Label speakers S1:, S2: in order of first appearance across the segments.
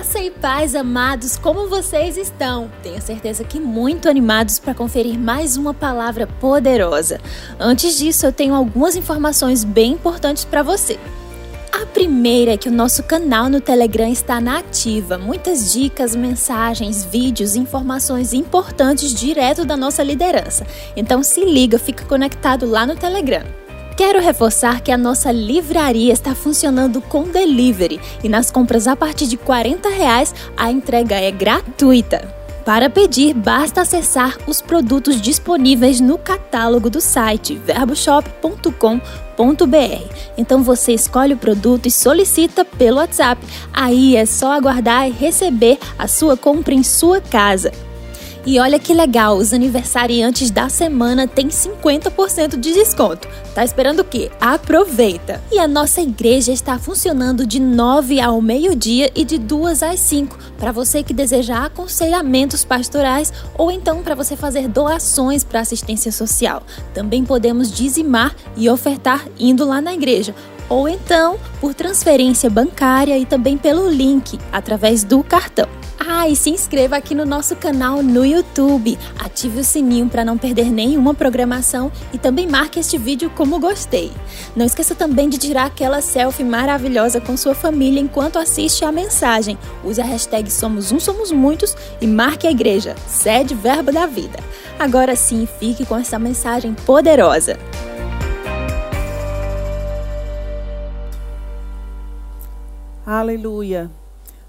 S1: Graça e paz, amados, como vocês estão? Tenho certeza que muito animados para conferir mais uma palavra poderosa. Antes disso, eu tenho algumas informações bem importantes para você. A primeira é que o nosso canal no Telegram está na ativa. Muitas dicas, mensagens, vídeos, informações importantes direto da nossa liderança. Então se liga, fica conectado lá no Telegram. Quero reforçar que a nossa livraria está funcionando com delivery e nas compras a partir de 40 reais, a entrega é gratuita. Para pedir, basta acessar os produtos disponíveis no catálogo do site verboshop.com.br. Então você escolhe o produto e solicita pelo WhatsApp. Aí é só aguardar e receber a sua compra em sua casa. E olha que legal, os aniversariantes da semana têm 50% de desconto. Tá esperando o quê? Aproveita! E a nossa igreja está funcionando de 9 ao meio-dia e de 2 às 5, para você que deseja aconselhamentos pastorais ou então para você fazer doações para assistência social. Também podemos dizimar e ofertar indo lá na igreja ou então por transferência bancária e também pelo link através do cartão. Ah, e se inscreva aqui no nosso canal no YouTube. Ative o sininho para não perder nenhuma programação e também marque este vídeo como gostei. Não esqueça também de tirar aquela selfie maravilhosa com sua família enquanto assiste a mensagem. Use a hashtag Somos Um Somos Muitos e marque a igreja. Sede Verbo da Vida. Agora sim, fique com essa mensagem poderosa.
S2: Aleluia.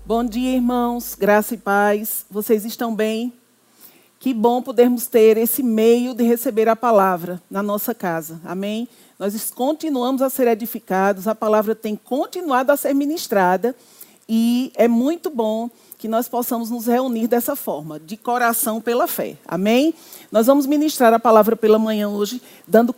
S2: Bom dia, irmãos, graça e paz. Vocês estão bem? Que bom podermos ter esse meio de receber a palavra na nossa casa. Amém? Nós continuamos a ser edificados, a palavra tem continuado a ser ministrada e é muito bom que nós possamos nos reunir dessa forma, de coração pela fé. Amém? Nós vamos ministrar a palavra pela manhã hoje, dando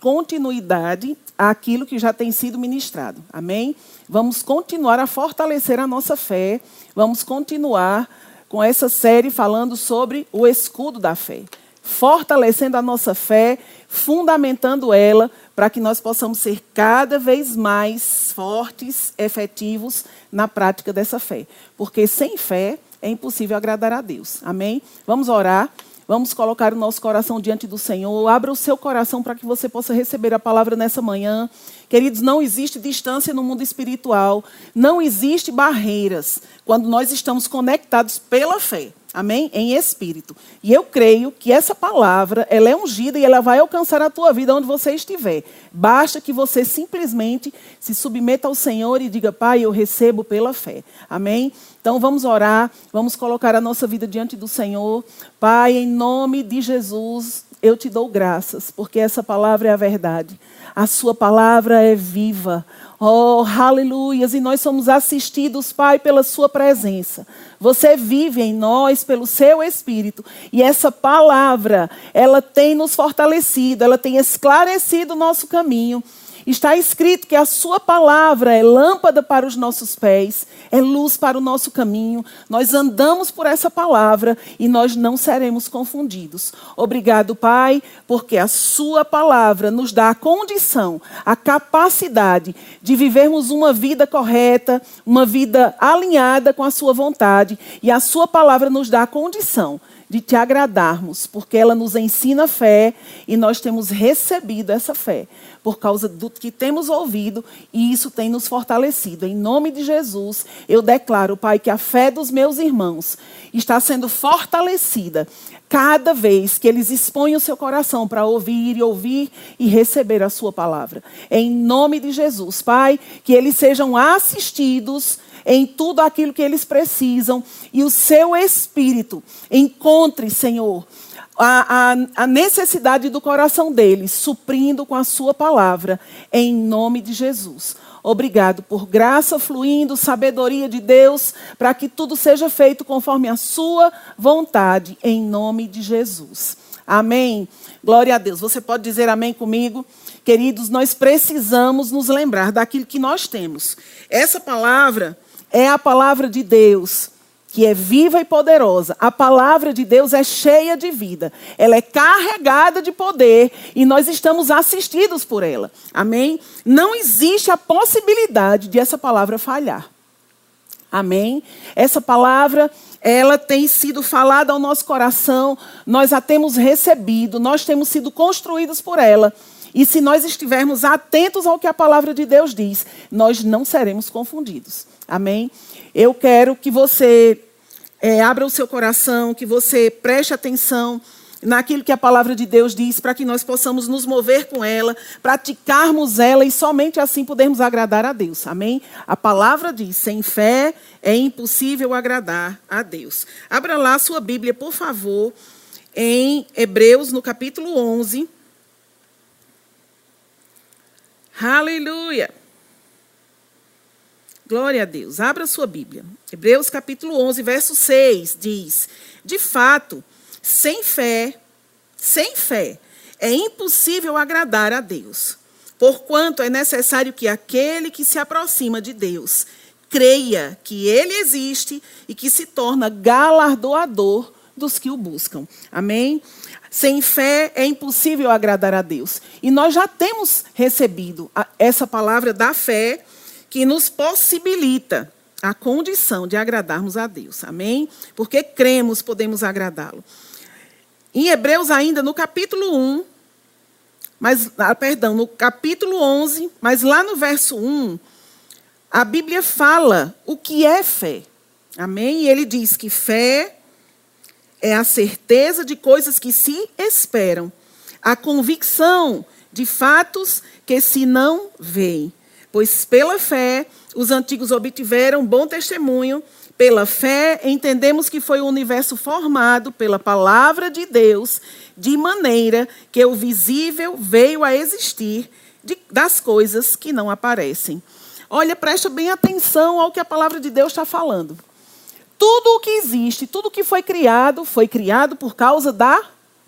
S2: continuidade àquilo que já tem sido ministrado. Amém? Vamos continuar a fortalecer a nossa fé. Vamos continuar com essa série falando sobre o escudo da fé. Fortalecendo a nossa fé, fundamentando ela, para que nós possamos ser cada vez mais fortes, efetivos na prática dessa fé. Porque sem fé é impossível agradar a Deus. Amém? Vamos orar. Vamos colocar o nosso coração diante do Senhor. Abra o seu coração para que você possa receber a palavra nessa manhã. Queridos, não existe distância no mundo espiritual, não existe barreiras quando nós estamos conectados pela fé. Amém? Em espírito. E eu creio que essa palavra, ela é ungida e ela vai alcançar a tua vida onde você estiver. Basta que você simplesmente se submeta ao Senhor e diga: "Pai, eu recebo pela fé". Amém? Então vamos orar, vamos colocar a nossa vida diante do Senhor. Pai, em nome de Jesus, eu te dou graças, porque essa palavra é a verdade. A sua palavra é viva. Oh, aleluias! E nós somos assistidos, Pai, pela Sua presença. Você vive em nós pelo Seu Espírito. E essa palavra, ela tem nos fortalecido, ela tem esclarecido o nosso caminho. Está escrito que a Sua palavra é lâmpada para os nossos pés, é luz para o nosso caminho. Nós andamos por essa palavra e nós não seremos confundidos. Obrigado, Pai, porque a Sua palavra nos dá a condição, a capacidade de vivermos uma vida correta, uma vida alinhada com a Sua vontade. E a Sua palavra nos dá a condição de te agradarmos, porque ela nos ensina fé e nós temos recebido essa fé por causa do que temos ouvido e isso tem nos fortalecido. Em nome de Jesus, eu declaro, Pai, que a fé dos meus irmãos está sendo fortalecida cada vez que eles expõem o seu coração para ouvir e ouvir e receber a sua palavra. Em nome de Jesus, Pai, que eles sejam assistidos em tudo aquilo que eles precisam e o seu espírito encontre, Senhor, a, a, a, necessidade do coração deles, suprindo com a sua palavra, em nome de Jesus. Obrigado por graça fluindo, sabedoria de Deus, para que tudo seja feito conforme a sua vontade, em nome de Jesus. Amém. Glória a Deus. Você pode dizer amém comigo? Queridos, nós precisamos nos lembrar daquilo que nós temos. Essa palavra é a palavra de Deus, que é viva e poderosa. A palavra de Deus é cheia de vida. Ela é carregada de poder e nós estamos assistidos por ela. Amém? Não existe a possibilidade de essa palavra falhar. Amém? Essa palavra, ela tem sido falada ao nosso coração, nós a temos recebido, nós temos sido construídos por ela. E se nós estivermos atentos ao que a palavra de Deus diz, nós não seremos confundidos. Amém? Eu quero que você é, abra o seu coração, que você preste atenção naquilo que a palavra de Deus diz, para que nós possamos nos mover com ela, praticarmos ela e somente assim podermos agradar a Deus. Amém? A palavra diz: sem fé é impossível agradar a Deus. Abra lá a sua Bíblia, por favor, em Hebreus, no capítulo 11. Aleluia! Glória a Deus. Abra sua Bíblia. Hebreus capítulo 11, verso 6 diz: De fato, sem fé, sem fé, é impossível agradar a Deus. Porquanto é necessário que aquele que se aproxima de Deus creia que ele existe e que se torna galardoador dos que o buscam. Amém? Sem fé é impossível agradar a Deus. E nós já temos recebido essa palavra da fé que nos possibilita a condição de agradarmos a Deus. Amém? Porque cremos, podemos agradá-lo. Em Hebreus, ainda no capítulo 1, mas, ah, perdão, no capítulo 11, mas lá no verso 1, a Bíblia fala o que é fé. Amém? E ele diz que fé é a certeza de coisas que se esperam, a convicção de fatos que se não veem. Pois pela fé os antigos obtiveram bom testemunho pela fé, entendemos que foi o universo formado pela palavra de Deus, de maneira que o visível veio a existir de, das coisas que não aparecem. Olha, presta bem atenção ao que a palavra de Deus está falando. Tudo o que existe, tudo o que foi criado, foi criado por causa da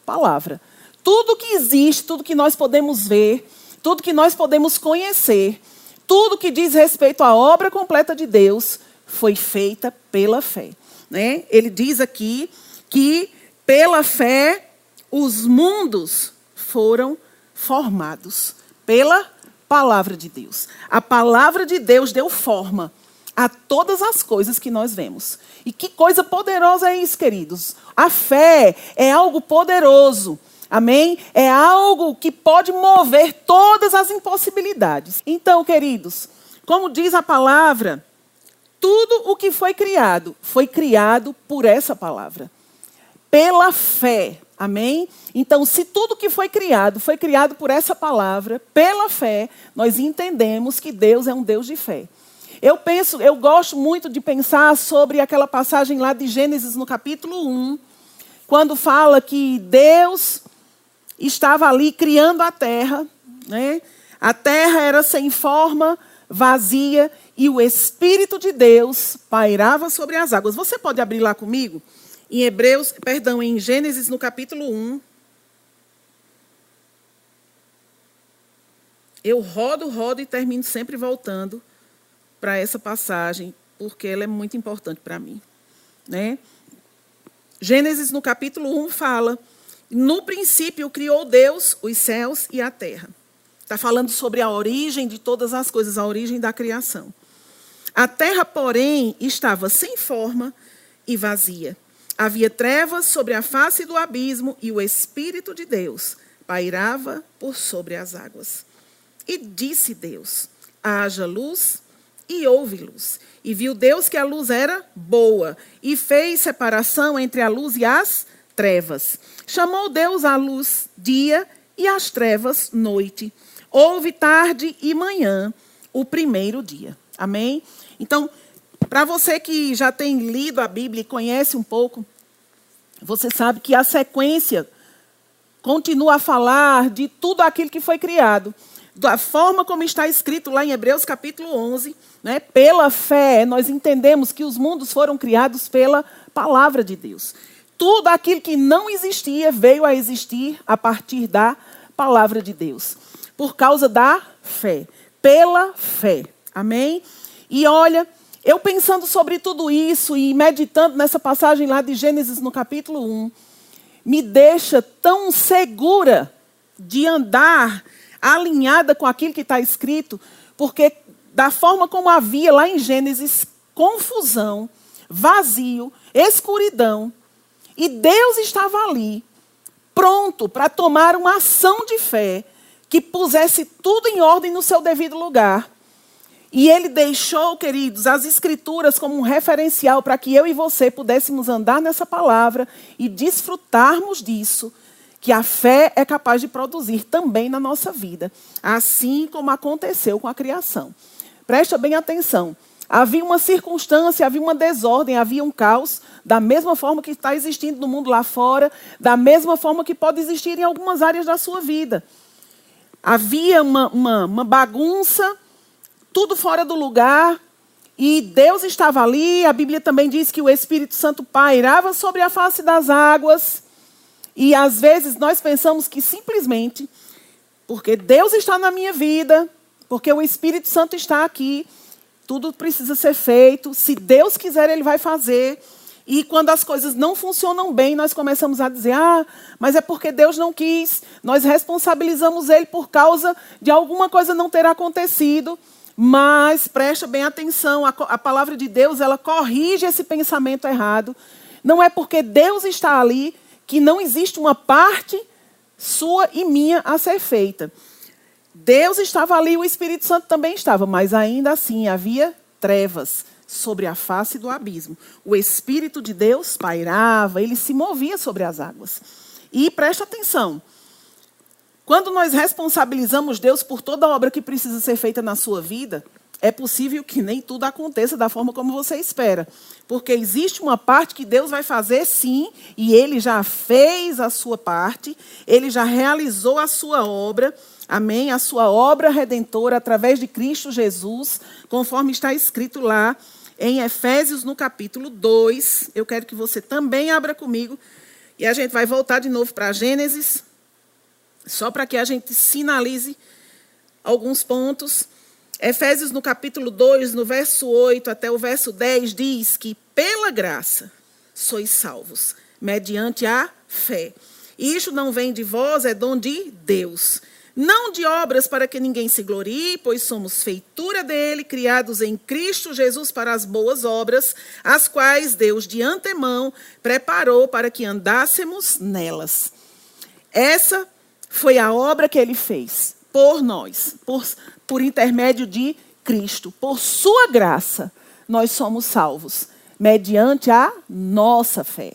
S2: palavra. Tudo que existe, tudo que nós podemos ver, tudo que nós podemos conhecer, tudo que diz respeito à obra completa de Deus, foi feita pela fé. Né? Ele diz aqui que pela fé os mundos foram formados pela palavra de Deus. A palavra de Deus deu forma a todas as coisas que nós vemos. E que coisa poderosa é isso, queridos. A fé é algo poderoso. Amém? É algo que pode mover todas as impossibilidades. Então, queridos, como diz a palavra, tudo o que foi criado foi criado por essa palavra. Pela fé. Amém? Então, se tudo que foi criado foi criado por essa palavra, pela fé, nós entendemos que Deus é um Deus de fé. Eu penso, eu gosto muito de pensar sobre aquela passagem lá de Gênesis no capítulo 1, quando fala que Deus estava ali criando a terra, né? A terra era sem forma, vazia, e o Espírito de Deus pairava sobre as águas. Você pode abrir lá comigo? Em Hebreus, perdão, em Gênesis, no capítulo 1. Eu rodo, rodo e termino sempre voltando para essa passagem, porque ela é muito importante para mim. Né? Gênesis, no capítulo 1, fala: No princípio criou Deus os céus e a terra. Está falando sobre a origem de todas as coisas, a origem da criação. A terra, porém, estava sem forma e vazia. Havia trevas sobre a face do abismo e o Espírito de Deus pairava por sobre as águas. E disse Deus: haja luz, e houve luz. E viu Deus que a luz era boa, e fez separação entre a luz e as trevas. Chamou Deus a luz dia e as trevas noite. Houve tarde e manhã, o primeiro dia. Amém? Então, para você que já tem lido a Bíblia e conhece um pouco, você sabe que a sequência continua a falar de tudo aquilo que foi criado. Da forma como está escrito lá em Hebreus capítulo 11, né? pela fé, nós entendemos que os mundos foram criados pela palavra de Deus. Tudo aquilo que não existia veio a existir a partir da palavra de Deus, por causa da fé, pela fé. Amém? E olha, eu pensando sobre tudo isso e meditando nessa passagem lá de Gênesis no capítulo 1, me deixa tão segura de andar alinhada com aquilo que está escrito, porque da forma como havia lá em Gênesis, confusão, vazio, escuridão. E Deus estava ali, pronto para tomar uma ação de fé que pusesse tudo em ordem no seu devido lugar. E ele deixou, queridos, as Escrituras como um referencial para que eu e você pudéssemos andar nessa palavra e desfrutarmos disso, que a fé é capaz de produzir também na nossa vida, assim como aconteceu com a criação. Presta bem atenção. Havia uma circunstância, havia uma desordem, havia um caos, da mesma forma que está existindo no mundo lá fora, da mesma forma que pode existir em algumas áreas da sua vida. Havia uma, uma, uma bagunça tudo fora do lugar. E Deus estava ali. A Bíblia também diz que o Espírito Santo pairava sobre a face das águas. E às vezes nós pensamos que simplesmente, porque Deus está na minha vida, porque o Espírito Santo está aqui, tudo precisa ser feito. Se Deus quiser, Ele vai fazer. E quando as coisas não funcionam bem, nós começamos a dizer: ah, mas é porque Deus não quis. Nós responsabilizamos Ele por causa de alguma coisa não ter acontecido. Mas presta bem atenção, a, a palavra de Deus, ela corrige esse pensamento errado. Não é porque Deus está ali que não existe uma parte sua e minha a ser feita. Deus estava ali, o Espírito Santo também estava, mas ainda assim havia trevas sobre a face do abismo. O Espírito de Deus pairava, ele se movia sobre as águas. E presta atenção, quando nós responsabilizamos Deus por toda a obra que precisa ser feita na sua vida, é possível que nem tudo aconteça da forma como você espera. Porque existe uma parte que Deus vai fazer sim, e Ele já fez a sua parte, Ele já realizou a sua obra, amém? A sua obra redentora através de Cristo Jesus, conforme está escrito lá em Efésios, no capítulo 2. Eu quero que você também abra comigo, e a gente vai voltar de novo para Gênesis só para que a gente sinalize alguns pontos. Efésios, no capítulo 2, no verso 8 até o verso 10, diz que pela graça sois salvos, mediante a fé. Isto não vem de vós, é dom de Deus. Não de obras para que ninguém se glorie, pois somos feitura dele, criados em Cristo Jesus para as boas obras, as quais Deus de antemão preparou para que andássemos nelas. Essa foi a obra que ele fez por nós, por, por intermédio de Cristo. Por sua graça, nós somos salvos, mediante a nossa fé.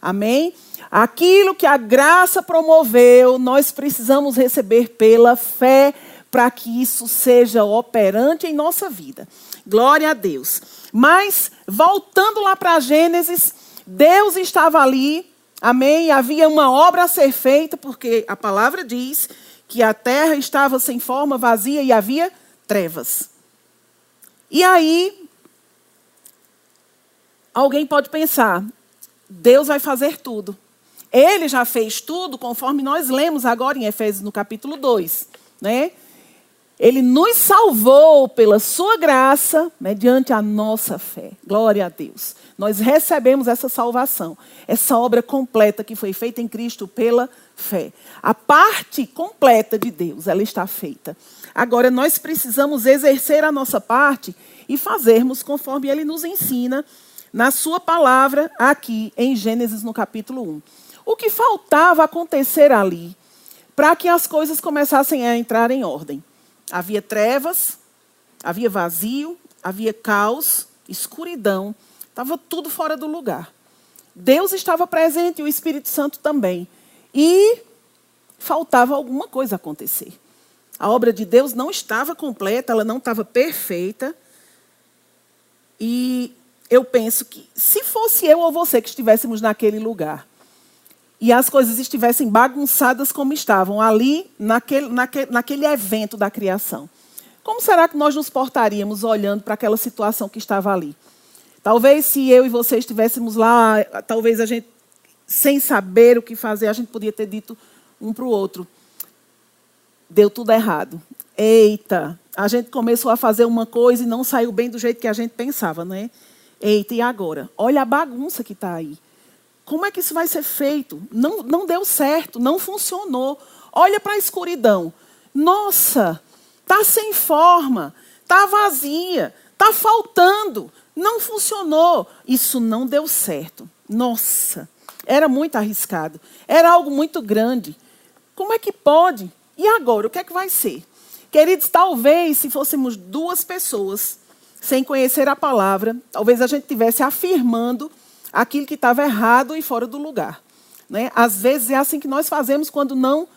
S2: Amém? Aquilo que a graça promoveu, nós precisamos receber pela fé para que isso seja operante em nossa vida. Glória a Deus. Mas, voltando lá para Gênesis, Deus estava ali Amém? Havia uma obra a ser feita, porque a palavra diz que a terra estava sem forma, vazia e havia trevas. E aí, alguém pode pensar: Deus vai fazer tudo. Ele já fez tudo, conforme nós lemos agora em Efésios no capítulo 2. Né? Ele nos salvou pela sua graça, mediante a nossa fé. Glória a Deus. Nós recebemos essa salvação, essa obra completa que foi feita em Cristo pela fé. A parte completa de Deus, ela está feita. Agora nós precisamos exercer a nossa parte e fazermos conforme ele nos ensina na sua palavra aqui em Gênesis no capítulo 1. O que faltava acontecer ali para que as coisas começassem a entrar em ordem? Havia trevas, havia vazio, havia caos, escuridão, estava tudo fora do lugar. Deus estava presente e o Espírito Santo também. E faltava alguma coisa acontecer. A obra de Deus não estava completa, ela não estava perfeita. E eu penso que se fosse eu ou você que estivéssemos naquele lugar, e as coisas estivessem bagunçadas como estavam ali, naquele, naquele, naquele evento da criação. Como será que nós nos portaríamos olhando para aquela situação que estava ali? Talvez se eu e você estivéssemos lá, talvez a gente, sem saber o que fazer, a gente podia ter dito um para o outro: deu tudo errado. Eita, a gente começou a fazer uma coisa e não saiu bem do jeito que a gente pensava, não é? Eita, e agora? Olha a bagunça que está aí. Como é que isso vai ser feito? Não, não deu certo, não funcionou. Olha para a escuridão. Nossa, está sem forma, está vazia, Está faltando. Não funcionou. Isso não deu certo. Nossa, era muito arriscado. Era algo muito grande. Como é que pode? E agora? O que é que vai ser? Queridos, talvez se fôssemos duas pessoas sem conhecer a palavra, talvez a gente estivesse afirmando aquilo que estava errado e fora do lugar. Né? Às vezes é assim que nós fazemos quando não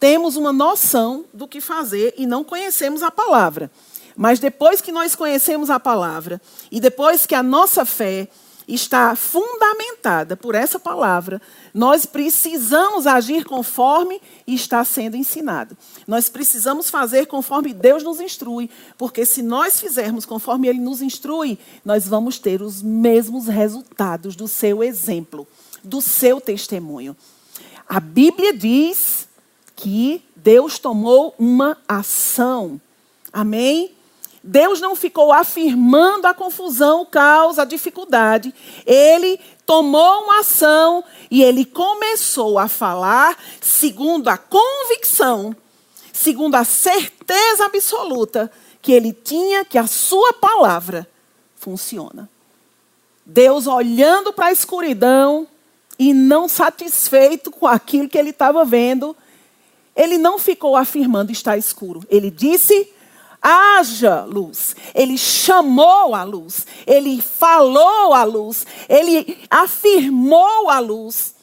S2: temos uma noção do que fazer e não conhecemos a palavra. Mas depois que nós conhecemos a palavra e depois que a nossa fé está fundamentada por essa palavra, nós precisamos agir conforme está sendo ensinado. Nós precisamos fazer conforme Deus nos instrui, porque se nós fizermos conforme Ele nos instrui, nós vamos ter os mesmos resultados do seu exemplo, do seu testemunho. A Bíblia diz que Deus tomou uma ação. Amém? Deus não ficou afirmando a confusão, o caos, a dificuldade. Ele tomou uma ação e ele começou a falar segundo a convicção, segundo a certeza absoluta que ele tinha que a sua palavra funciona. Deus olhando para a escuridão e não satisfeito com aquilo que ele estava vendo, ele não ficou afirmando está escuro. Ele disse: haja luz. Ele chamou a luz, ele falou a luz, ele afirmou a luz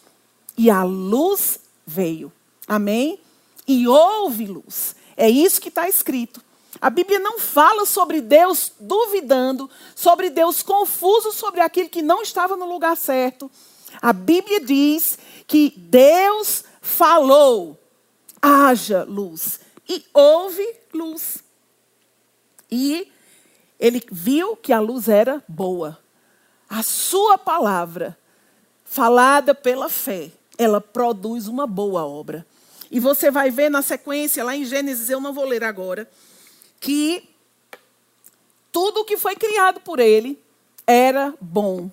S2: e a luz veio. Amém? E houve luz. É isso que está escrito. A Bíblia não fala sobre Deus duvidando, sobre Deus confuso sobre aquilo que não estava no lugar certo. A Bíblia diz que Deus falou: haja luz. E houve luz. E ele viu que a luz era boa. A sua palavra, falada pela fé, ela produz uma boa obra. E você vai ver na sequência, lá em Gênesis, eu não vou ler agora, que tudo que foi criado por ele era bom.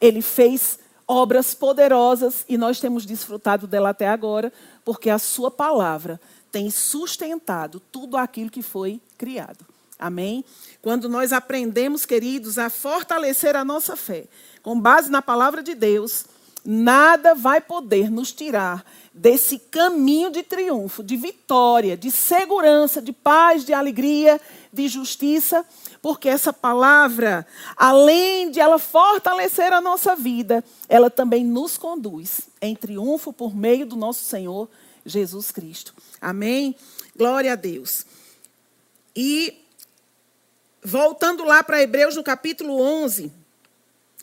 S2: Ele fez obras poderosas e nós temos desfrutado dela até agora, porque a sua palavra tem sustentado tudo aquilo que foi criado. Amém? Quando nós aprendemos, queridos, a fortalecer a nossa fé, com base na palavra de Deus, nada vai poder nos tirar desse caminho de triunfo, de vitória, de segurança, de paz, de alegria, de justiça, porque essa palavra, além de ela fortalecer a nossa vida, ela também nos conduz em triunfo por meio do nosso Senhor Jesus Cristo. Amém? Glória a Deus. E voltando lá para Hebreus no capítulo 11,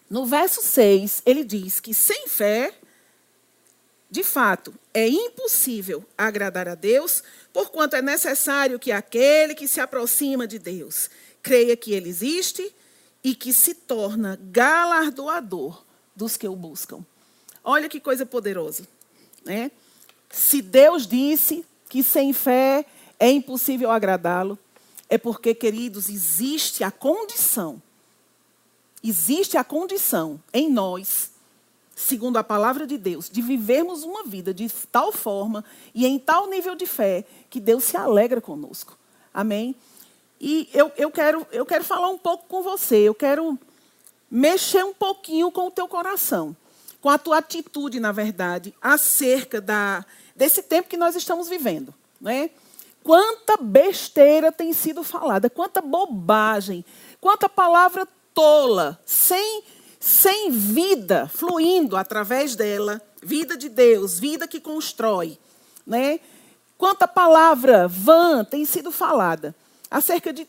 S2: no verso 6, ele diz que sem fé, de fato, é impossível agradar a Deus, porquanto é necessário que aquele que se aproxima de Deus creia que ele existe e que se torna galardoador dos que o buscam. Olha que coisa poderosa, né? Se Deus disse, que sem fé é impossível agradá-lo, é porque, queridos, existe a condição, existe a condição em nós, segundo a palavra de Deus, de vivermos uma vida de tal forma e em tal nível de fé que Deus se alegra conosco. Amém? E eu, eu, quero, eu quero falar um pouco com você, eu quero mexer um pouquinho com o teu coração, com a tua atitude, na verdade, acerca da desse tempo que nós estamos vivendo. Né? Quanta besteira tem sido falada, quanta bobagem, quanta palavra tola, sem, sem vida fluindo através dela, vida de Deus, vida que constrói. Né? Quanta palavra vã tem sido falada acerca de,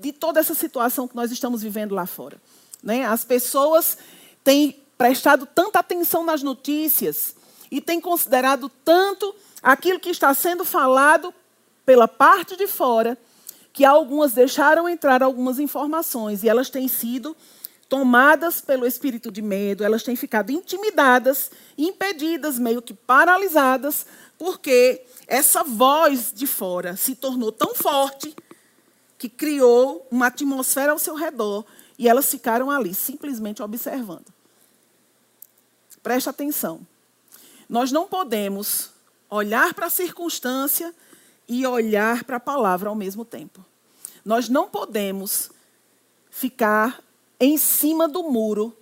S2: de toda essa situação que nós estamos vivendo lá fora. Né? As pessoas têm prestado tanta atenção nas notícias, e tem considerado tanto aquilo que está sendo falado pela parte de fora, que algumas deixaram entrar algumas informações e elas têm sido tomadas pelo espírito de medo, elas têm ficado intimidadas, impedidas, meio que paralisadas, porque essa voz de fora se tornou tão forte que criou uma atmosfera ao seu redor e elas ficaram ali simplesmente observando. Preste atenção. Nós não podemos olhar para a circunstância e olhar para a palavra ao mesmo tempo. Nós não podemos ficar em cima do muro,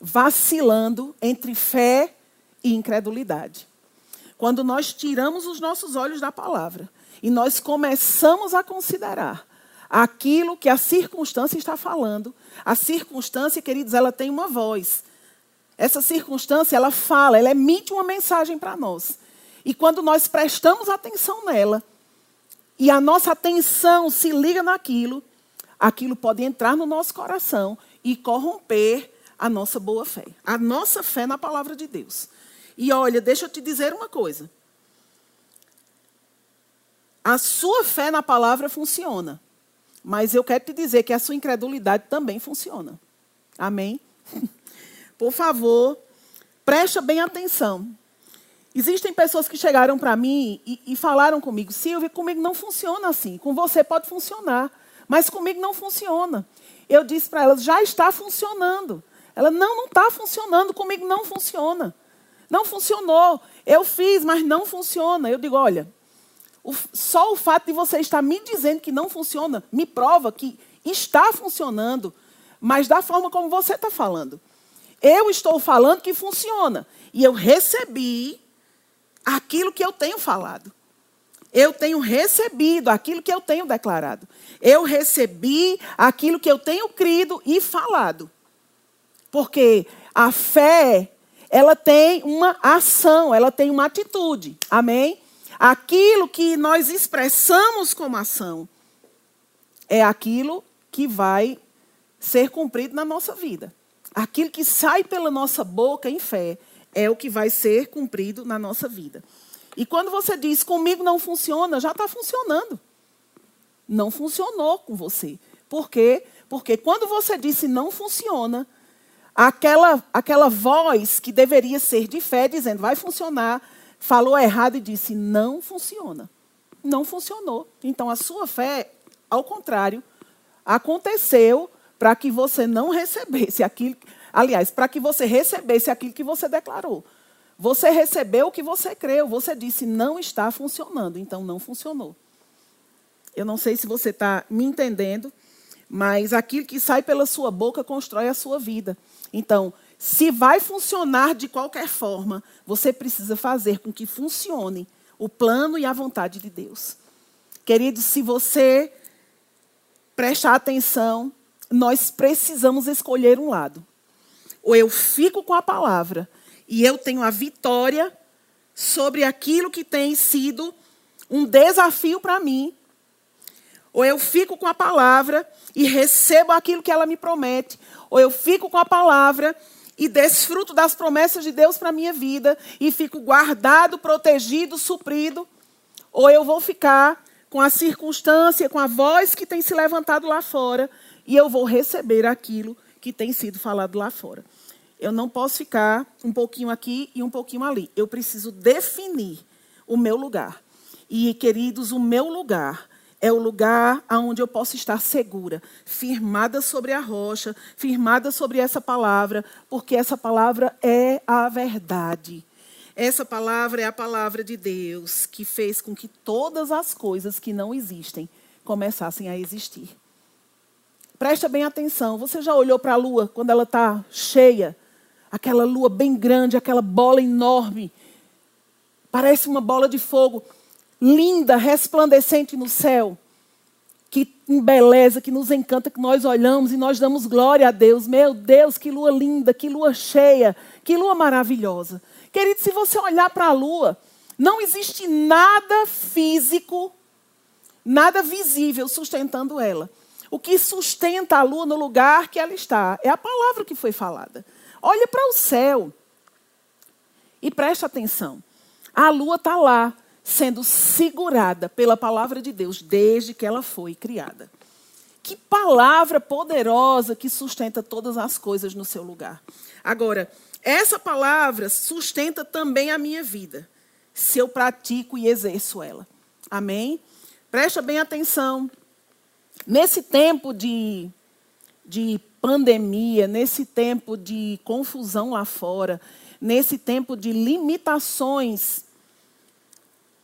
S2: vacilando entre fé e incredulidade. Quando nós tiramos os nossos olhos da palavra e nós começamos a considerar aquilo que a circunstância está falando, a circunstância, queridos, ela tem uma voz. Essa circunstância, ela fala, ela emite uma mensagem para nós. E quando nós prestamos atenção nela, e a nossa atenção se liga naquilo, aquilo pode entrar no nosso coração e corromper a nossa boa fé, a nossa fé na palavra de Deus. E olha, deixa eu te dizer uma coisa. A sua fé na palavra funciona, mas eu quero te dizer que a sua incredulidade também funciona. Amém? Por favor, preste bem atenção. Existem pessoas que chegaram para mim e, e, falaram comigo, Silvia, comigo não funciona assim. Com você pode funcionar, mas comigo não funciona. Eu disse para elas, já está funcionando. Ela, não, não está funcionando, comigo não funciona. Não funcionou. Eu fiz, mas não funciona. Eu digo, olha, o, só o fato de você estar me dizendo que não funciona me prova que está funcionando, mas da forma como você está falando. Eu estou falando que funciona. E eu recebi aquilo que eu tenho falado. Eu tenho recebido aquilo que eu tenho declarado. Eu recebi aquilo que eu tenho crido e falado. Porque a fé, ela tem uma ação, ela tem uma atitude. Amém? Aquilo que nós expressamos como ação é aquilo que vai ser cumprido na nossa vida. Aquilo que sai pela nossa boca em fé é o que vai ser cumprido na nossa vida. E quando você diz comigo não funciona, já está funcionando. Não funcionou com você. Por quê? Porque quando você disse não funciona, aquela, aquela voz que deveria ser de fé, dizendo vai funcionar, falou errado e disse não funciona. Não funcionou. Então a sua fé, ao contrário, aconteceu para que você não recebesse aquilo Aliás, para que você recebesse aquilo que você declarou. Você recebeu o que você creu. Você disse, não está funcionando. Então, não funcionou. Eu não sei se você está me entendendo, mas aquilo que sai pela sua boca constrói a sua vida. Então, se vai funcionar de qualquer forma, você precisa fazer com que funcione o plano e a vontade de Deus. Querido, se você prestar atenção, nós precisamos escolher um lado. Ou eu fico com a palavra e eu tenho a vitória sobre aquilo que tem sido um desafio para mim. Ou eu fico com a palavra e recebo aquilo que ela me promete. Ou eu fico com a palavra e desfruto das promessas de Deus para a minha vida e fico guardado, protegido, suprido. Ou eu vou ficar com a circunstância, com a voz que tem se levantado lá fora e eu vou receber aquilo que tem sido falado lá fora. Eu não posso ficar um pouquinho aqui e um pouquinho ali. Eu preciso definir o meu lugar. E, queridos, o meu lugar é o lugar onde eu posso estar segura, firmada sobre a rocha, firmada sobre essa palavra, porque essa palavra é a verdade. Essa palavra é a palavra de Deus que fez com que todas as coisas que não existem começassem a existir. Presta bem atenção. Você já olhou para a lua quando ela está cheia? aquela lua bem grande, aquela bola enorme. Parece uma bola de fogo, linda, resplandecente no céu. Que embeleza, que nos encanta, que nós olhamos e nós damos glória a Deus. Meu Deus, que lua linda, que lua cheia, que lua maravilhosa. Querido, se você olhar para a lua, não existe nada físico, nada visível sustentando ela. O que sustenta a lua no lugar que ela está é a palavra que foi falada. Olha para o céu e preste atenção. A lua está lá, sendo segurada pela palavra de Deus desde que ela foi criada. Que palavra poderosa que sustenta todas as coisas no seu lugar. Agora, essa palavra sustenta também a minha vida, se eu pratico e exerço ela. Amém? Presta bem atenção. Nesse tempo de, de pandemia, nesse tempo de confusão lá fora, nesse tempo de limitações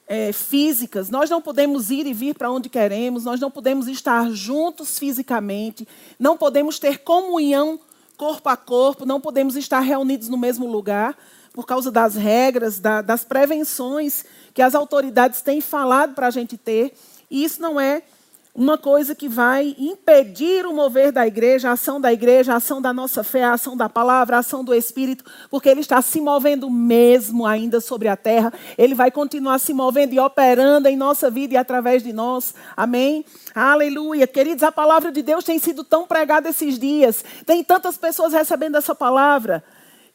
S2: é, físicas, nós não podemos ir e vir para onde queremos, nós não podemos estar juntos fisicamente, não podemos ter comunhão corpo a corpo, não podemos estar reunidos no mesmo lugar, por causa das regras, da, das prevenções que as autoridades têm falado para a gente ter. E isso não é uma coisa que vai impedir o mover da igreja, a ação da igreja, a ação da nossa fé, a ação da palavra, a ação do Espírito, porque ele está se movendo mesmo ainda sobre a terra. Ele vai continuar se movendo e operando em nossa vida e através de nós. Amém? Aleluia. Queridos, a palavra de Deus tem sido tão pregada esses dias. Tem tantas pessoas recebendo essa palavra.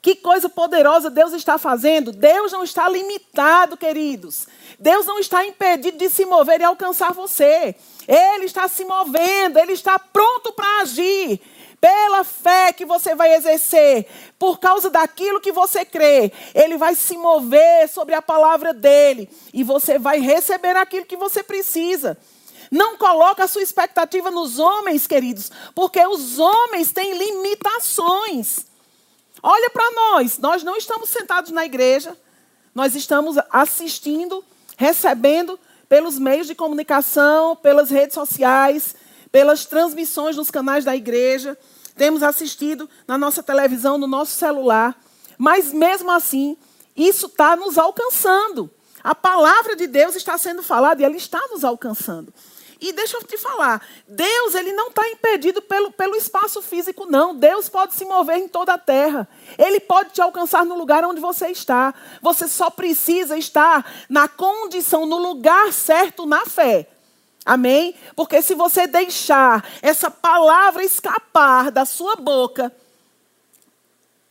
S2: Que coisa poderosa Deus está fazendo. Deus não está limitado, queridos. Deus não está impedido de se mover e alcançar você. Ele está se movendo, ele está pronto para agir. Pela fé que você vai exercer, por causa daquilo que você crê, ele vai se mover sobre a palavra dele e você vai receber aquilo que você precisa. Não coloque a sua expectativa nos homens, queridos, porque os homens têm limitações. Olha para nós, nós não estamos sentados na igreja, nós estamos assistindo, recebendo pelos meios de comunicação, pelas redes sociais, pelas transmissões nos canais da igreja, temos assistido na nossa televisão, no nosso celular, mas mesmo assim, isso está nos alcançando. A palavra de Deus está sendo falada e ela está nos alcançando. E deixa eu te falar, Deus ele não está impedido pelo, pelo espaço físico, não. Deus pode se mover em toda a terra. Ele pode te alcançar no lugar onde você está. Você só precisa estar na condição, no lugar certo na fé. Amém? Porque se você deixar essa palavra escapar da sua boca,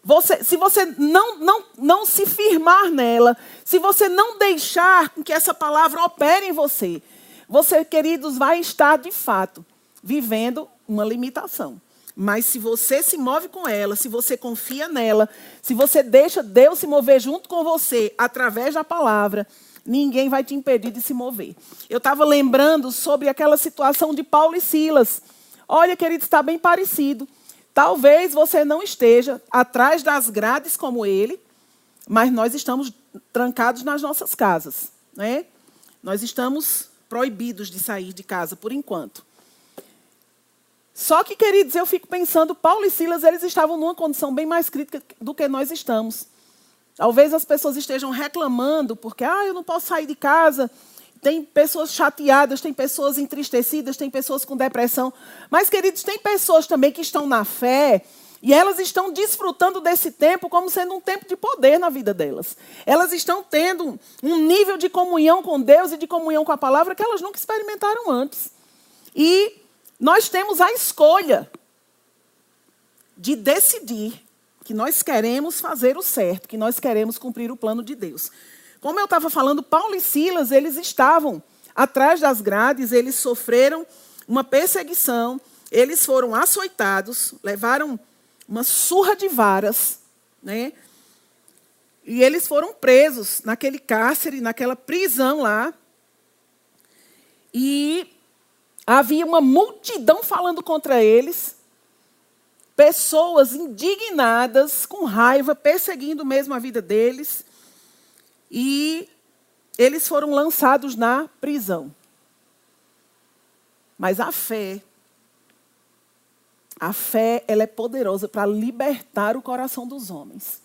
S2: você, se você não, não, não se firmar nela, se você não deixar que essa palavra opere em você, você, queridos, vai estar de fato vivendo uma limitação. Mas se você se move com ela, se você confia nela, se você deixa Deus se mover junto com você através da palavra, ninguém vai te impedir de se mover. Eu estava lembrando sobre aquela situação de Paulo e Silas. Olha, querido, está bem parecido. Talvez você não esteja atrás das grades como ele, mas nós estamos trancados nas nossas casas, né? Nós estamos proibidos de sair de casa por enquanto. Só que, queridos, eu fico pensando, Paulo e Silas, eles estavam numa condição bem mais crítica do que nós estamos. Talvez as pessoas estejam reclamando porque, ah, eu não posso sair de casa. Tem pessoas chateadas, tem pessoas entristecidas, tem pessoas com depressão. Mas, queridos, tem pessoas também que estão na fé e elas estão desfrutando desse tempo como sendo um tempo de poder na vida delas. Elas estão tendo um nível de comunhão com Deus e de comunhão com a palavra que elas nunca experimentaram antes. E nós temos a escolha de decidir que nós queremos fazer o certo, que nós queremos cumprir o plano de Deus. Como eu estava falando, Paulo e Silas, eles estavam atrás das grades, eles sofreram uma perseguição, eles foram açoitados, levaram uma surra de varas, né? E eles foram presos naquele cárcere, naquela prisão lá. E havia uma multidão falando contra eles. Pessoas indignadas, com raiva, perseguindo mesmo a vida deles. E eles foram lançados na prisão. Mas a fé a fé ela é poderosa para libertar o coração dos homens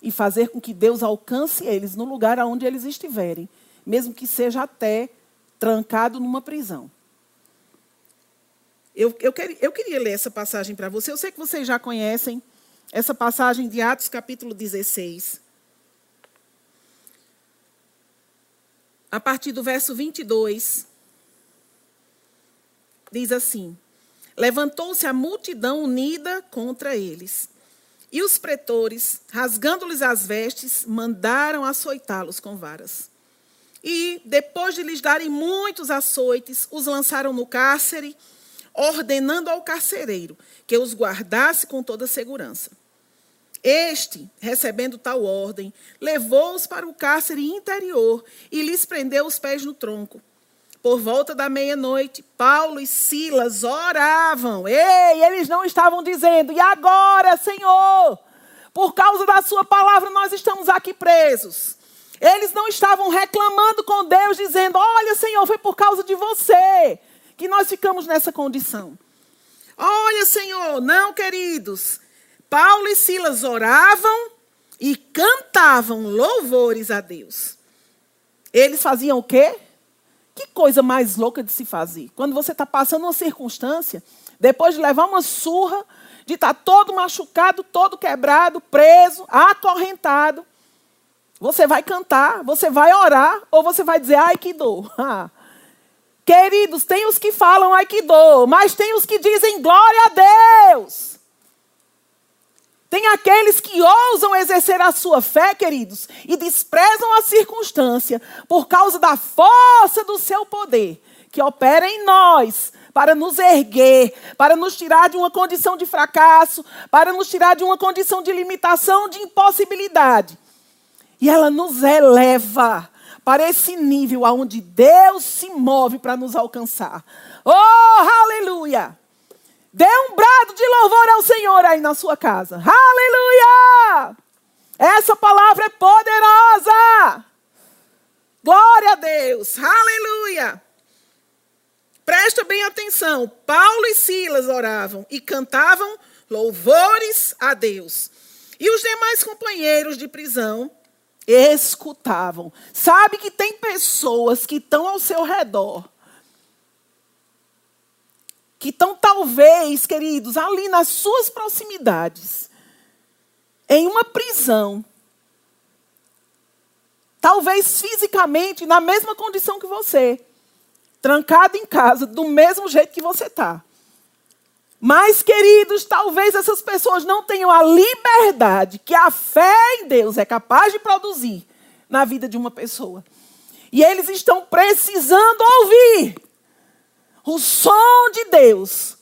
S2: e fazer com que Deus alcance eles no lugar aonde eles estiverem, mesmo que seja até trancado numa prisão. Eu, eu, eu queria ler essa passagem para você. Eu sei que vocês já conhecem essa passagem de Atos, capítulo 16. A partir do verso 22, diz assim: Levantou-se a multidão unida contra eles. E os pretores, rasgando-lhes as vestes, mandaram açoitá-los com varas. E, depois de lhes darem muitos açoites, os lançaram no cárcere, ordenando ao carcereiro que os guardasse com toda segurança. Este, recebendo tal ordem, levou-os para o cárcere interior e lhes prendeu os pés no tronco por volta da meia-noite, Paulo e Silas oravam. Ei, eles não estavam dizendo, e agora, Senhor, por causa da Sua palavra, nós estamos aqui presos. Eles não estavam reclamando com Deus, dizendo: Olha, Senhor, foi por causa de você que nós ficamos nessa condição. Olha, Senhor, não, queridos. Paulo e Silas oravam e cantavam louvores a Deus. Eles faziam o quê? Que coisa mais louca de se fazer. Quando você está passando uma circunstância, depois de levar uma surra, de estar tá todo machucado, todo quebrado, preso, acorrentado, você vai cantar, você vai orar, ou você vai dizer, ai que dor. Queridos, tem os que falam, ai que dor, mas tem os que dizem glória a Deus. Tem aqueles que ousam exercer a sua fé, queridos, e desprezam a circunstância por causa da força do seu poder, que opera em nós para nos erguer, para nos tirar de uma condição de fracasso, para nos tirar de uma condição de limitação, de impossibilidade. E ela nos eleva para esse nível aonde Deus se move para nos alcançar. Oh, aleluia! Dê um brado de louvor ao Senhor aí na sua casa. Aleluia! Essa palavra é poderosa. Glória a Deus. Aleluia! Presta bem atenção. Paulo e Silas oravam e cantavam louvores a Deus. E os demais companheiros de prisão escutavam. Sabe que tem pessoas que estão ao seu redor. Que estão, talvez, queridos, ali nas suas proximidades, em uma prisão. Talvez fisicamente na mesma condição que você. Trancado em casa, do mesmo jeito que você está. Mas, queridos, talvez essas pessoas não tenham a liberdade que a fé em Deus é capaz de produzir na vida de uma pessoa. E eles estão precisando ouvir o som de Deus,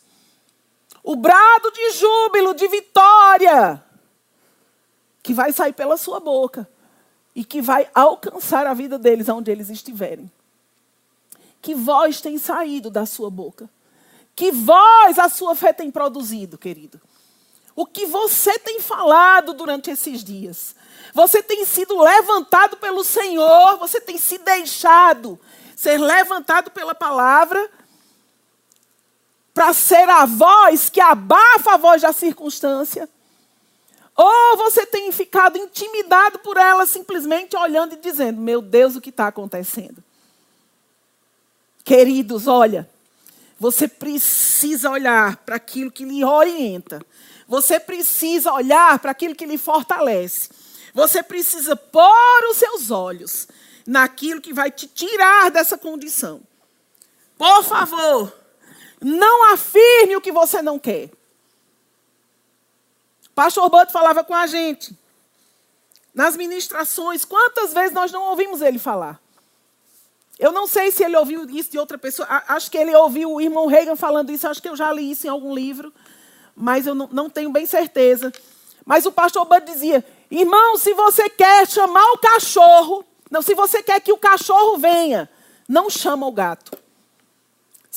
S2: o brado de júbilo, de vitória, que vai sair pela sua boca e que vai alcançar a vida deles onde eles estiverem. Que voz tem saído da sua boca? Que voz a sua fé tem produzido, querido? O que você tem falado durante esses dias? Você tem sido levantado pelo Senhor, você tem se deixado ser levantado pela palavra para ser a voz que abafa a voz da circunstância? Ou você tem ficado intimidado por ela simplesmente olhando e dizendo: Meu Deus, o que está acontecendo? Queridos, olha, você precisa olhar para aquilo que lhe orienta. Você precisa olhar para aquilo que lhe fortalece. Você precisa pôr os seus olhos naquilo que vai te tirar dessa condição. Por favor, não afirme o que você não quer. Pastor Butto falava com a gente nas ministrações. Quantas vezes nós não ouvimos ele falar? Eu não sei se ele ouviu isso de outra pessoa. Acho que ele ouviu o irmão Reagan falando isso. Acho que eu já li isso em algum livro. Mas eu não, não tenho bem certeza. Mas o pastor Bud dizia: irmão, se você quer chamar o cachorro, não, se você quer que o cachorro venha, não chama o gato.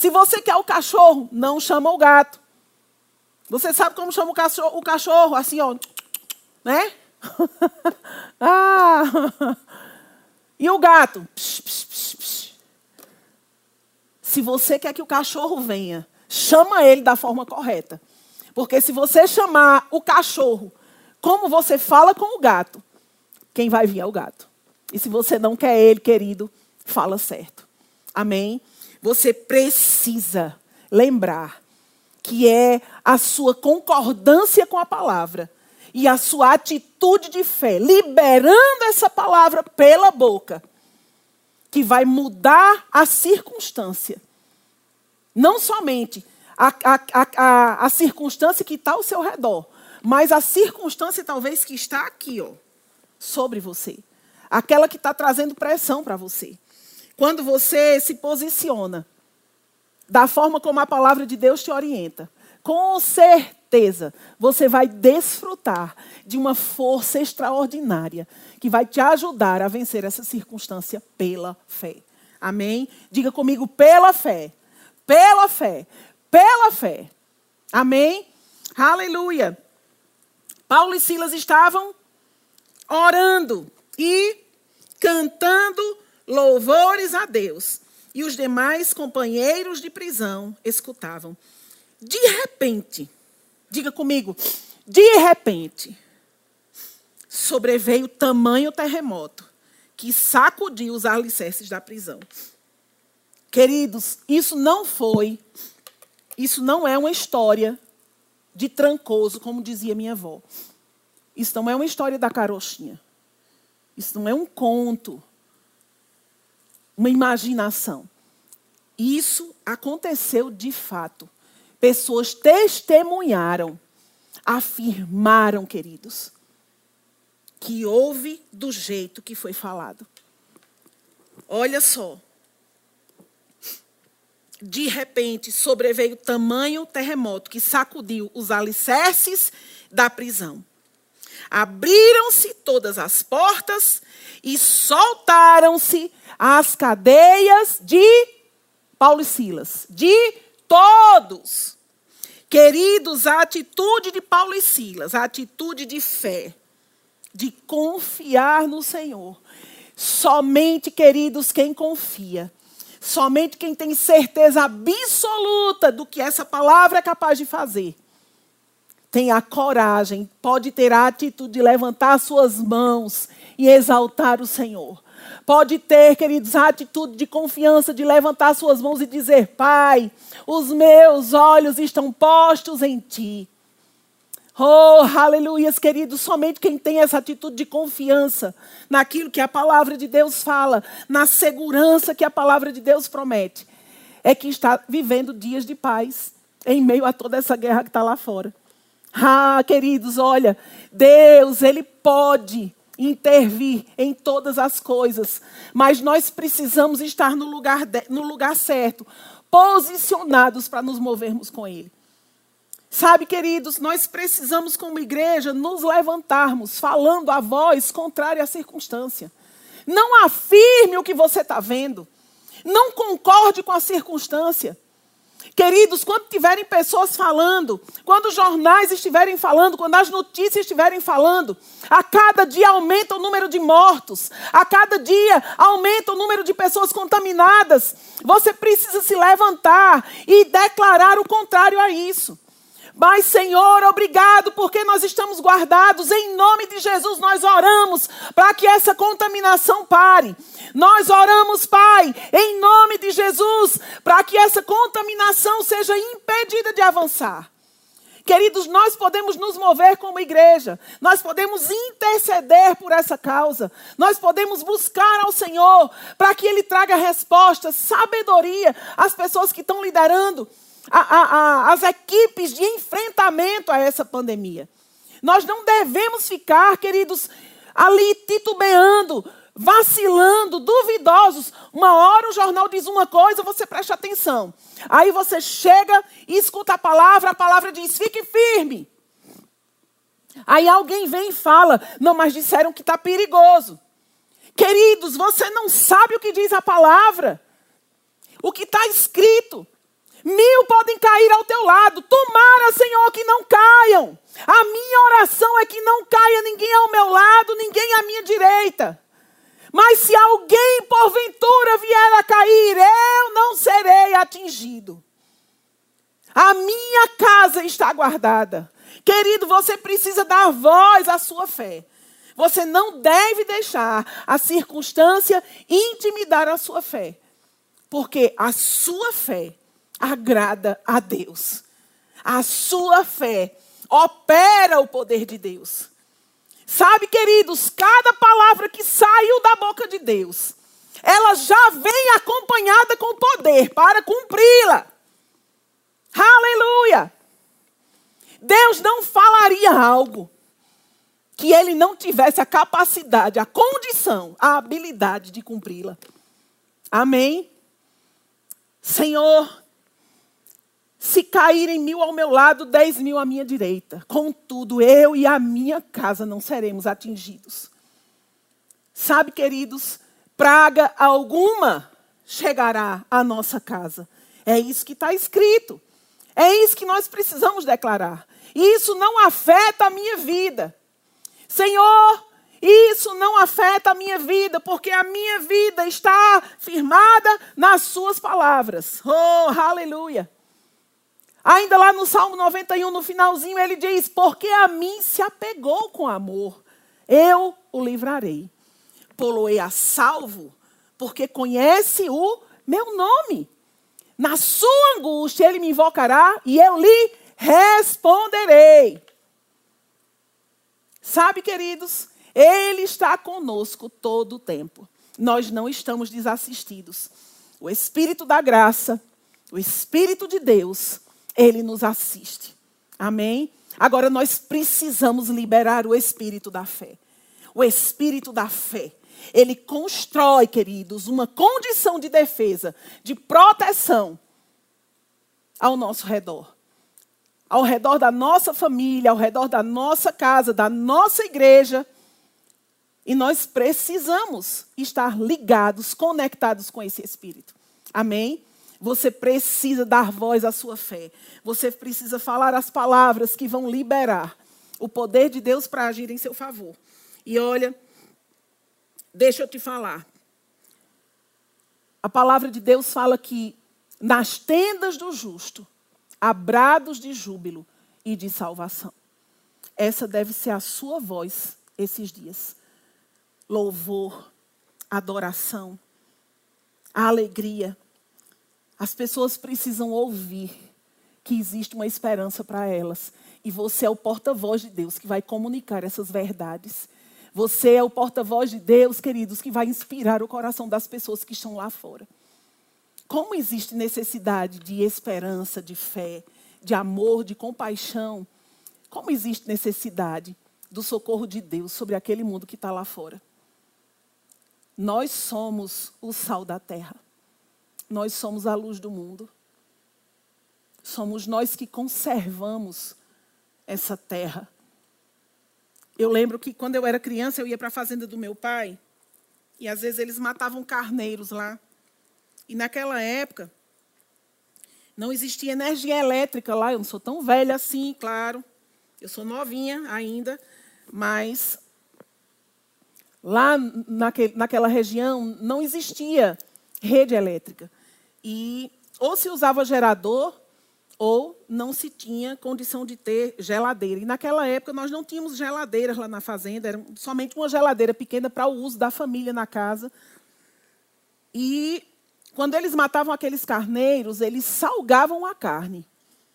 S2: Se você quer o cachorro, não chama o gato. Você sabe como chama o cachorro? O cachorro assim, ó, né? ah! E o gato? Psh, psh, psh, se você quer que o cachorro venha, chama ele da forma correta. Porque se você chamar o cachorro como você fala com o gato, quem vai vir é o gato. E se você não quer ele, querido, fala certo. Amém? Você precisa lembrar que é a sua concordância com a palavra e a sua atitude de fé, liberando essa palavra pela boca, que vai mudar a circunstância. Não somente a, a, a, a circunstância que está ao seu redor, mas a circunstância talvez que está aqui, ó, sobre você. Aquela que está trazendo pressão para você. Quando você se posiciona da forma como a palavra de Deus te orienta, com certeza você vai desfrutar de uma força extraordinária que vai te ajudar a vencer essa circunstância pela fé. Amém? Diga comigo, pela fé. Pela fé. Pela fé. Amém? Aleluia. Paulo e Silas estavam orando e cantando louvores a Deus. E os demais companheiros de prisão escutavam. De repente, diga comigo, de repente, sobreveio tamanho terremoto que sacudiu os alicerces da prisão. Queridos, isso não foi, isso não é uma história de trancoso, como dizia minha avó. Isso não é uma história da carochinha. Isso não é um conto, uma imaginação. Isso aconteceu de fato. Pessoas testemunharam, afirmaram, queridos, que houve do jeito que foi falado. Olha só. De repente sobreveio tamanho terremoto que sacudiu os alicerces da prisão. Abriram-se todas as portas e soltaram-se as cadeias de Paulo e Silas, de todos. Queridos, a atitude de Paulo e Silas, a atitude de fé, de confiar no Senhor. Somente, queridos, quem confia, somente quem tem certeza absoluta do que essa palavra é capaz de fazer, tem a coragem, pode ter a atitude de levantar suas mãos e exaltar o Senhor. Pode ter, queridos, a atitude de confiança de levantar suas mãos e dizer: Pai, os meus olhos estão postos em Ti. Oh, aleluias, queridos. Somente quem tem essa atitude de confiança naquilo que a palavra de Deus fala, na segurança que a palavra de Deus promete, é que está vivendo dias de paz em meio a toda essa guerra que está lá fora. Ah, queridos, olha, Deus, Ele pode intervir em todas as coisas, mas nós precisamos estar no lugar, de, no lugar certo, posicionados para nos movermos com Ele. Sabe, queridos, nós precisamos, como igreja, nos levantarmos falando a voz contrária à circunstância. Não afirme o que você está vendo. Não concorde com a circunstância. Queridos, quando tiverem pessoas falando, quando os jornais estiverem falando, quando as notícias estiverem falando, a cada dia aumenta o número de mortos, a cada dia aumenta o número de pessoas contaminadas, você precisa se levantar e declarar o contrário a isso. Mas, Senhor, obrigado, porque nós estamos guardados. Em nome de Jesus, nós oramos para que essa contaminação pare. Nós oramos, Pai, em nome de Jesus, para que essa contaminação seja impedida de avançar. Queridos, nós podemos nos mover como igreja, nós podemos interceder por essa causa, nós podemos buscar ao Senhor para que Ele traga respostas, sabedoria às pessoas que estão liderando a, a, a, as equipes de enfrentamento a essa pandemia. Nós não devemos ficar, queridos, ali titubeando, vacilando, duvidosos. Uma hora o jornal diz uma coisa, você presta atenção. Aí você chega e escuta a palavra, a palavra diz: fique firme. Aí alguém vem e fala: não, mas disseram que está perigoso. Queridos, você não sabe o que diz a palavra, o que está escrito. Mil podem cair ao teu lado. Tomara, Senhor, que não caiam. A minha oração é que não caia ninguém ao meu lado, ninguém à minha direita. Mas se alguém porventura vier a cair, eu não serei atingido. A minha casa está guardada. Querido, você precisa dar voz à sua fé. Você não deve deixar a circunstância intimidar a sua fé. Porque a sua fé agrada a Deus. A sua fé opera o poder de Deus. Sabe, queridos, cada palavra que saiu da boca de Deus, ela já vem acompanhada com poder para cumpri-la. Aleluia! Deus não falaria algo que ele não tivesse a capacidade, a condição, a habilidade de cumpri-la. Amém? Senhor, se caírem mil ao meu lado, dez mil à minha direita. Contudo, eu e a minha casa não seremos atingidos. Sabe, queridos, praga alguma chegará à nossa casa. É isso que está escrito. É isso que nós precisamos declarar. Isso não afeta a minha vida. Senhor, Isso não afeta a minha vida, porque a minha vida está firmada nas suas palavras. Oh, aleluia. Ainda lá no Salmo 91, no finalzinho, ele diz: Porque a mim se apegou com amor, eu o livrarei. Poloei a salvo, porque conhece o meu nome. Na sua angústia ele me invocará e eu lhe responderei. Sabe, queridos, ele está conosco todo o tempo. Nós não estamos desassistidos. O Espírito da graça, o Espírito de Deus, ele nos assiste. Amém? Agora nós precisamos liberar o espírito da fé. O espírito da fé. Ele constrói, queridos, uma condição de defesa, de proteção ao nosso redor. Ao redor da nossa família, ao redor da nossa casa, da nossa igreja. E nós precisamos estar ligados, conectados com esse espírito. Amém? Você precisa dar voz à sua fé. Você precisa falar as palavras que vão liberar o poder de Deus para agir em seu favor. E olha, deixa eu te falar. A palavra de Deus fala que nas tendas do justo há brados de júbilo e de salvação. Essa deve ser a sua voz esses dias. Louvor, adoração, alegria as pessoas precisam ouvir que existe uma esperança para elas. E você é o porta-voz de Deus que vai comunicar essas verdades. Você é o porta-voz de Deus, queridos, que vai inspirar o coração das pessoas que estão lá fora. Como existe necessidade de esperança, de fé, de amor, de compaixão, como existe necessidade do socorro de Deus sobre aquele mundo que está lá fora. Nós somos o sal da terra. Nós somos a luz do mundo. Somos nós que conservamos essa terra. Eu lembro que quando eu era criança, eu ia para a fazenda do meu pai, e às vezes eles matavam carneiros lá. E naquela época, não existia energia elétrica lá. Eu não sou tão velha assim, claro. Eu sou novinha ainda, mas lá naquele, naquela região não existia rede elétrica. E ou se usava gerador ou não se tinha condição de ter geladeira. E naquela época nós não tínhamos geladeiras lá na fazenda, era somente uma geladeira pequena para o uso da família na casa. E quando eles matavam aqueles carneiros, eles salgavam a carne.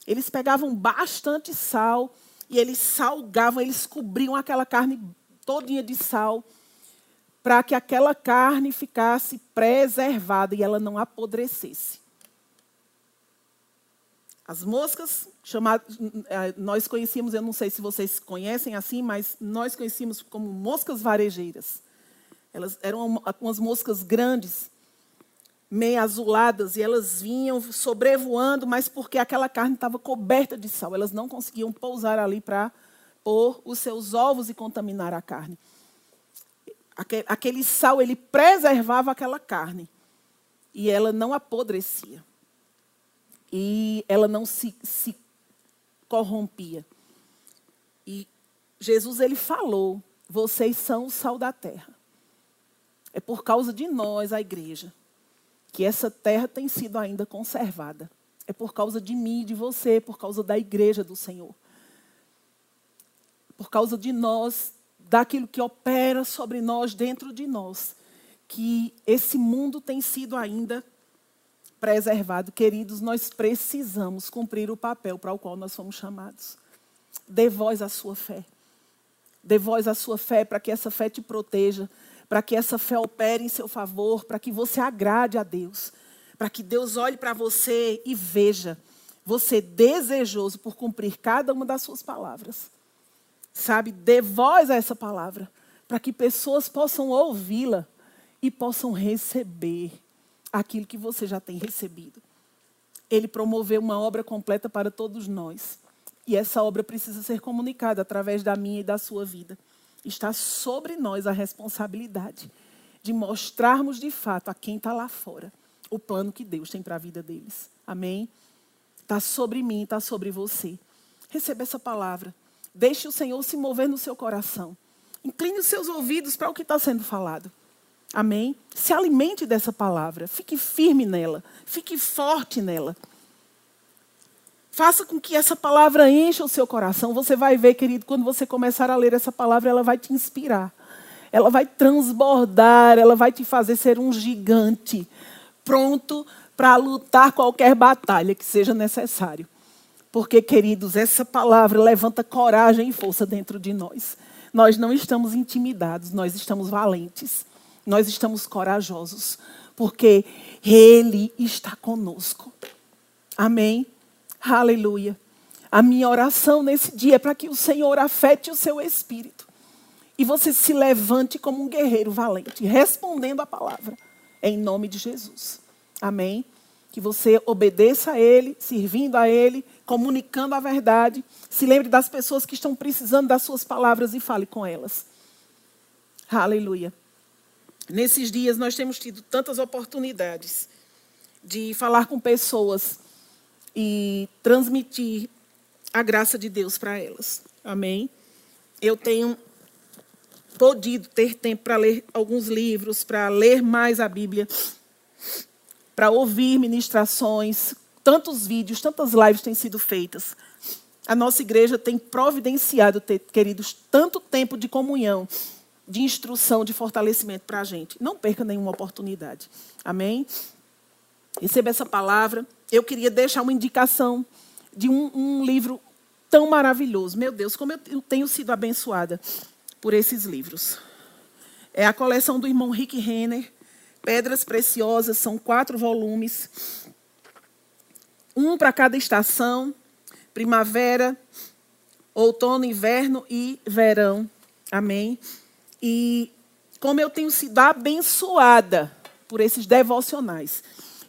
S2: Eles pegavam bastante sal e eles salgavam, eles cobriam aquela carne todinha de sal para que aquela carne ficasse preservada e ela não apodrecesse. As moscas, chamadas, eh, nós conhecíamos, eu não sei se vocês conhecem assim, mas nós conhecíamos como moscas varejeiras. Elas eram umas moscas grandes, meio azuladas, e elas vinham sobrevoando, mas porque aquela carne estava coberta de sal, elas não conseguiam pousar ali para pôr os seus ovos e contaminar a carne aquele sal, ele preservava aquela carne. E ela não apodrecia. E ela não se, se corrompia. E Jesus, ele falou, vocês são o sal da terra. É por causa de nós, a igreja, que essa terra tem sido ainda conservada. É por causa de mim de você, por causa da igreja do Senhor. Por causa de nós, daquilo que opera sobre nós, dentro de nós, que esse mundo tem sido ainda preservado. Queridos, nós precisamos cumprir o papel para o qual nós fomos chamados. Dê voz à sua fé. Dê voz à sua fé para que essa fé te proteja, para que essa fé opere em seu favor, para que você agrade a Deus, para que Deus olhe para você e veja você desejoso por cumprir cada uma das suas palavras. Sabe, dê voz a essa palavra, para que pessoas possam ouvi-la e possam receber aquilo que você já tem recebido. Ele promoveu uma obra completa para todos nós. E essa obra precisa ser comunicada através da minha e da sua vida. Está sobre nós a responsabilidade de mostrarmos de fato a quem está lá fora o plano que Deus tem para a vida deles. Amém? Está sobre mim, está sobre você. Receba essa palavra. Deixe o Senhor se mover no seu coração. Incline os seus ouvidos para o que está sendo falado. Amém? Se alimente dessa palavra. Fique firme nela. Fique forte nela. Faça com que essa palavra encha o seu coração. Você vai ver, querido, quando você começar a ler essa palavra, ela vai te inspirar. Ela vai transbordar, ela vai te fazer ser um gigante, pronto para lutar qualquer batalha que seja necessário. Porque, queridos, essa palavra levanta coragem e força dentro de nós. Nós não estamos intimidados, nós estamos valentes nós estamos corajosos, porque Ele está conosco. Amém? Aleluia. A minha oração nesse dia é para que o Senhor afete o seu espírito e você se levante como um guerreiro valente, respondendo a palavra, em nome de Jesus. Amém? Que você obedeça a Ele, servindo a Ele, comunicando a verdade. Se lembre das pessoas que estão precisando das suas palavras e fale com elas. Aleluia. Nesses dias nós temos tido tantas oportunidades de falar com pessoas e transmitir a graça de Deus para elas. Amém? Eu tenho podido ter tempo para ler alguns livros, para ler mais a Bíblia, para ouvir ministrações, tantos vídeos, tantas lives têm sido feitas. A nossa igreja tem providenciado, queridos, tanto tempo de comunhão de instrução, de fortalecimento para a gente. Não perca nenhuma oportunidade. Amém? Receba essa palavra. Eu queria deixar uma indicação de um, um livro tão maravilhoso. Meu Deus, como eu tenho sido abençoada por esses livros. É a coleção do irmão Rick Renner, Pedras Preciosas, são quatro volumes. Um para cada estação: primavera, outono, inverno e verão. Amém? E como eu tenho sido abençoada por esses devocionais.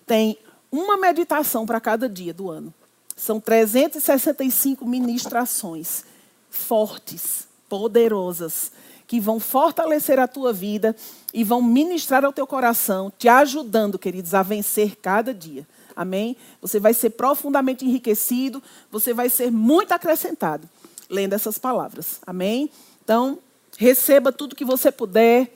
S2: Tem uma meditação para cada dia do ano. São 365 ministrações fortes, poderosas, que vão fortalecer a tua vida e vão ministrar ao teu coração, te ajudando, queridos, a vencer cada dia. Amém? Você vai ser profundamente enriquecido, você vai ser muito acrescentado lendo essas palavras. Amém? Então, receba tudo que você puder,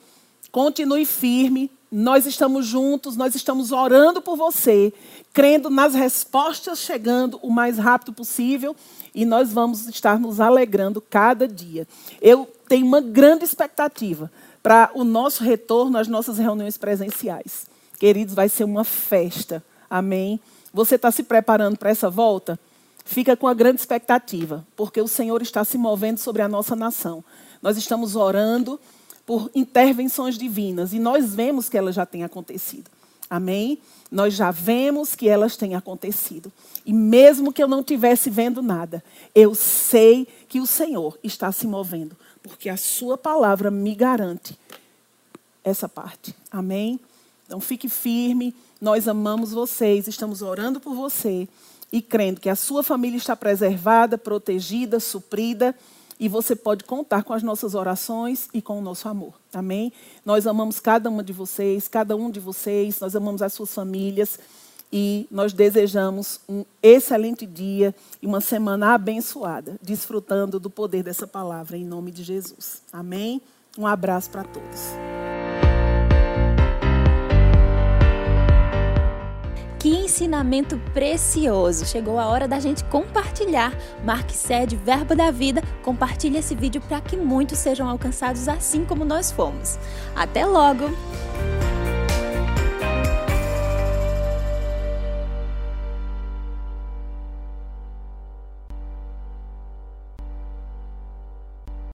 S2: continue firme. Nós estamos juntos, nós estamos orando por você, crendo nas respostas chegando o mais rápido possível e nós vamos estar nos alegrando cada dia. Eu tenho uma grande expectativa para o nosso retorno às nossas reuniões presenciais. Queridos, vai ser uma festa. Amém? Você está se preparando para essa volta? Fica com a grande expectativa, porque o Senhor está se movendo sobre a nossa nação. Nós estamos orando por intervenções divinas e nós vemos que elas já têm acontecido. Amém? Nós já vemos que elas têm acontecido. E mesmo que eu não estivesse vendo nada, eu sei que o Senhor está se movendo, porque a Sua palavra me garante essa parte. Amém? Então fique firme, nós amamos vocês, estamos orando por você e crendo que a sua família está preservada, protegida, suprida e você pode contar com as nossas orações e com o nosso amor. Amém? Nós amamos cada uma de vocês, cada um de vocês, nós amamos as suas famílias e nós desejamos um excelente dia e uma semana abençoada, desfrutando do poder dessa palavra em nome de Jesus. Amém? Um abraço para todos.
S1: Ensinamento precioso! Chegou a hora da gente compartilhar. Marque sede Verbo da Vida, compartilhe esse vídeo para que muitos sejam alcançados assim como nós fomos. Até logo!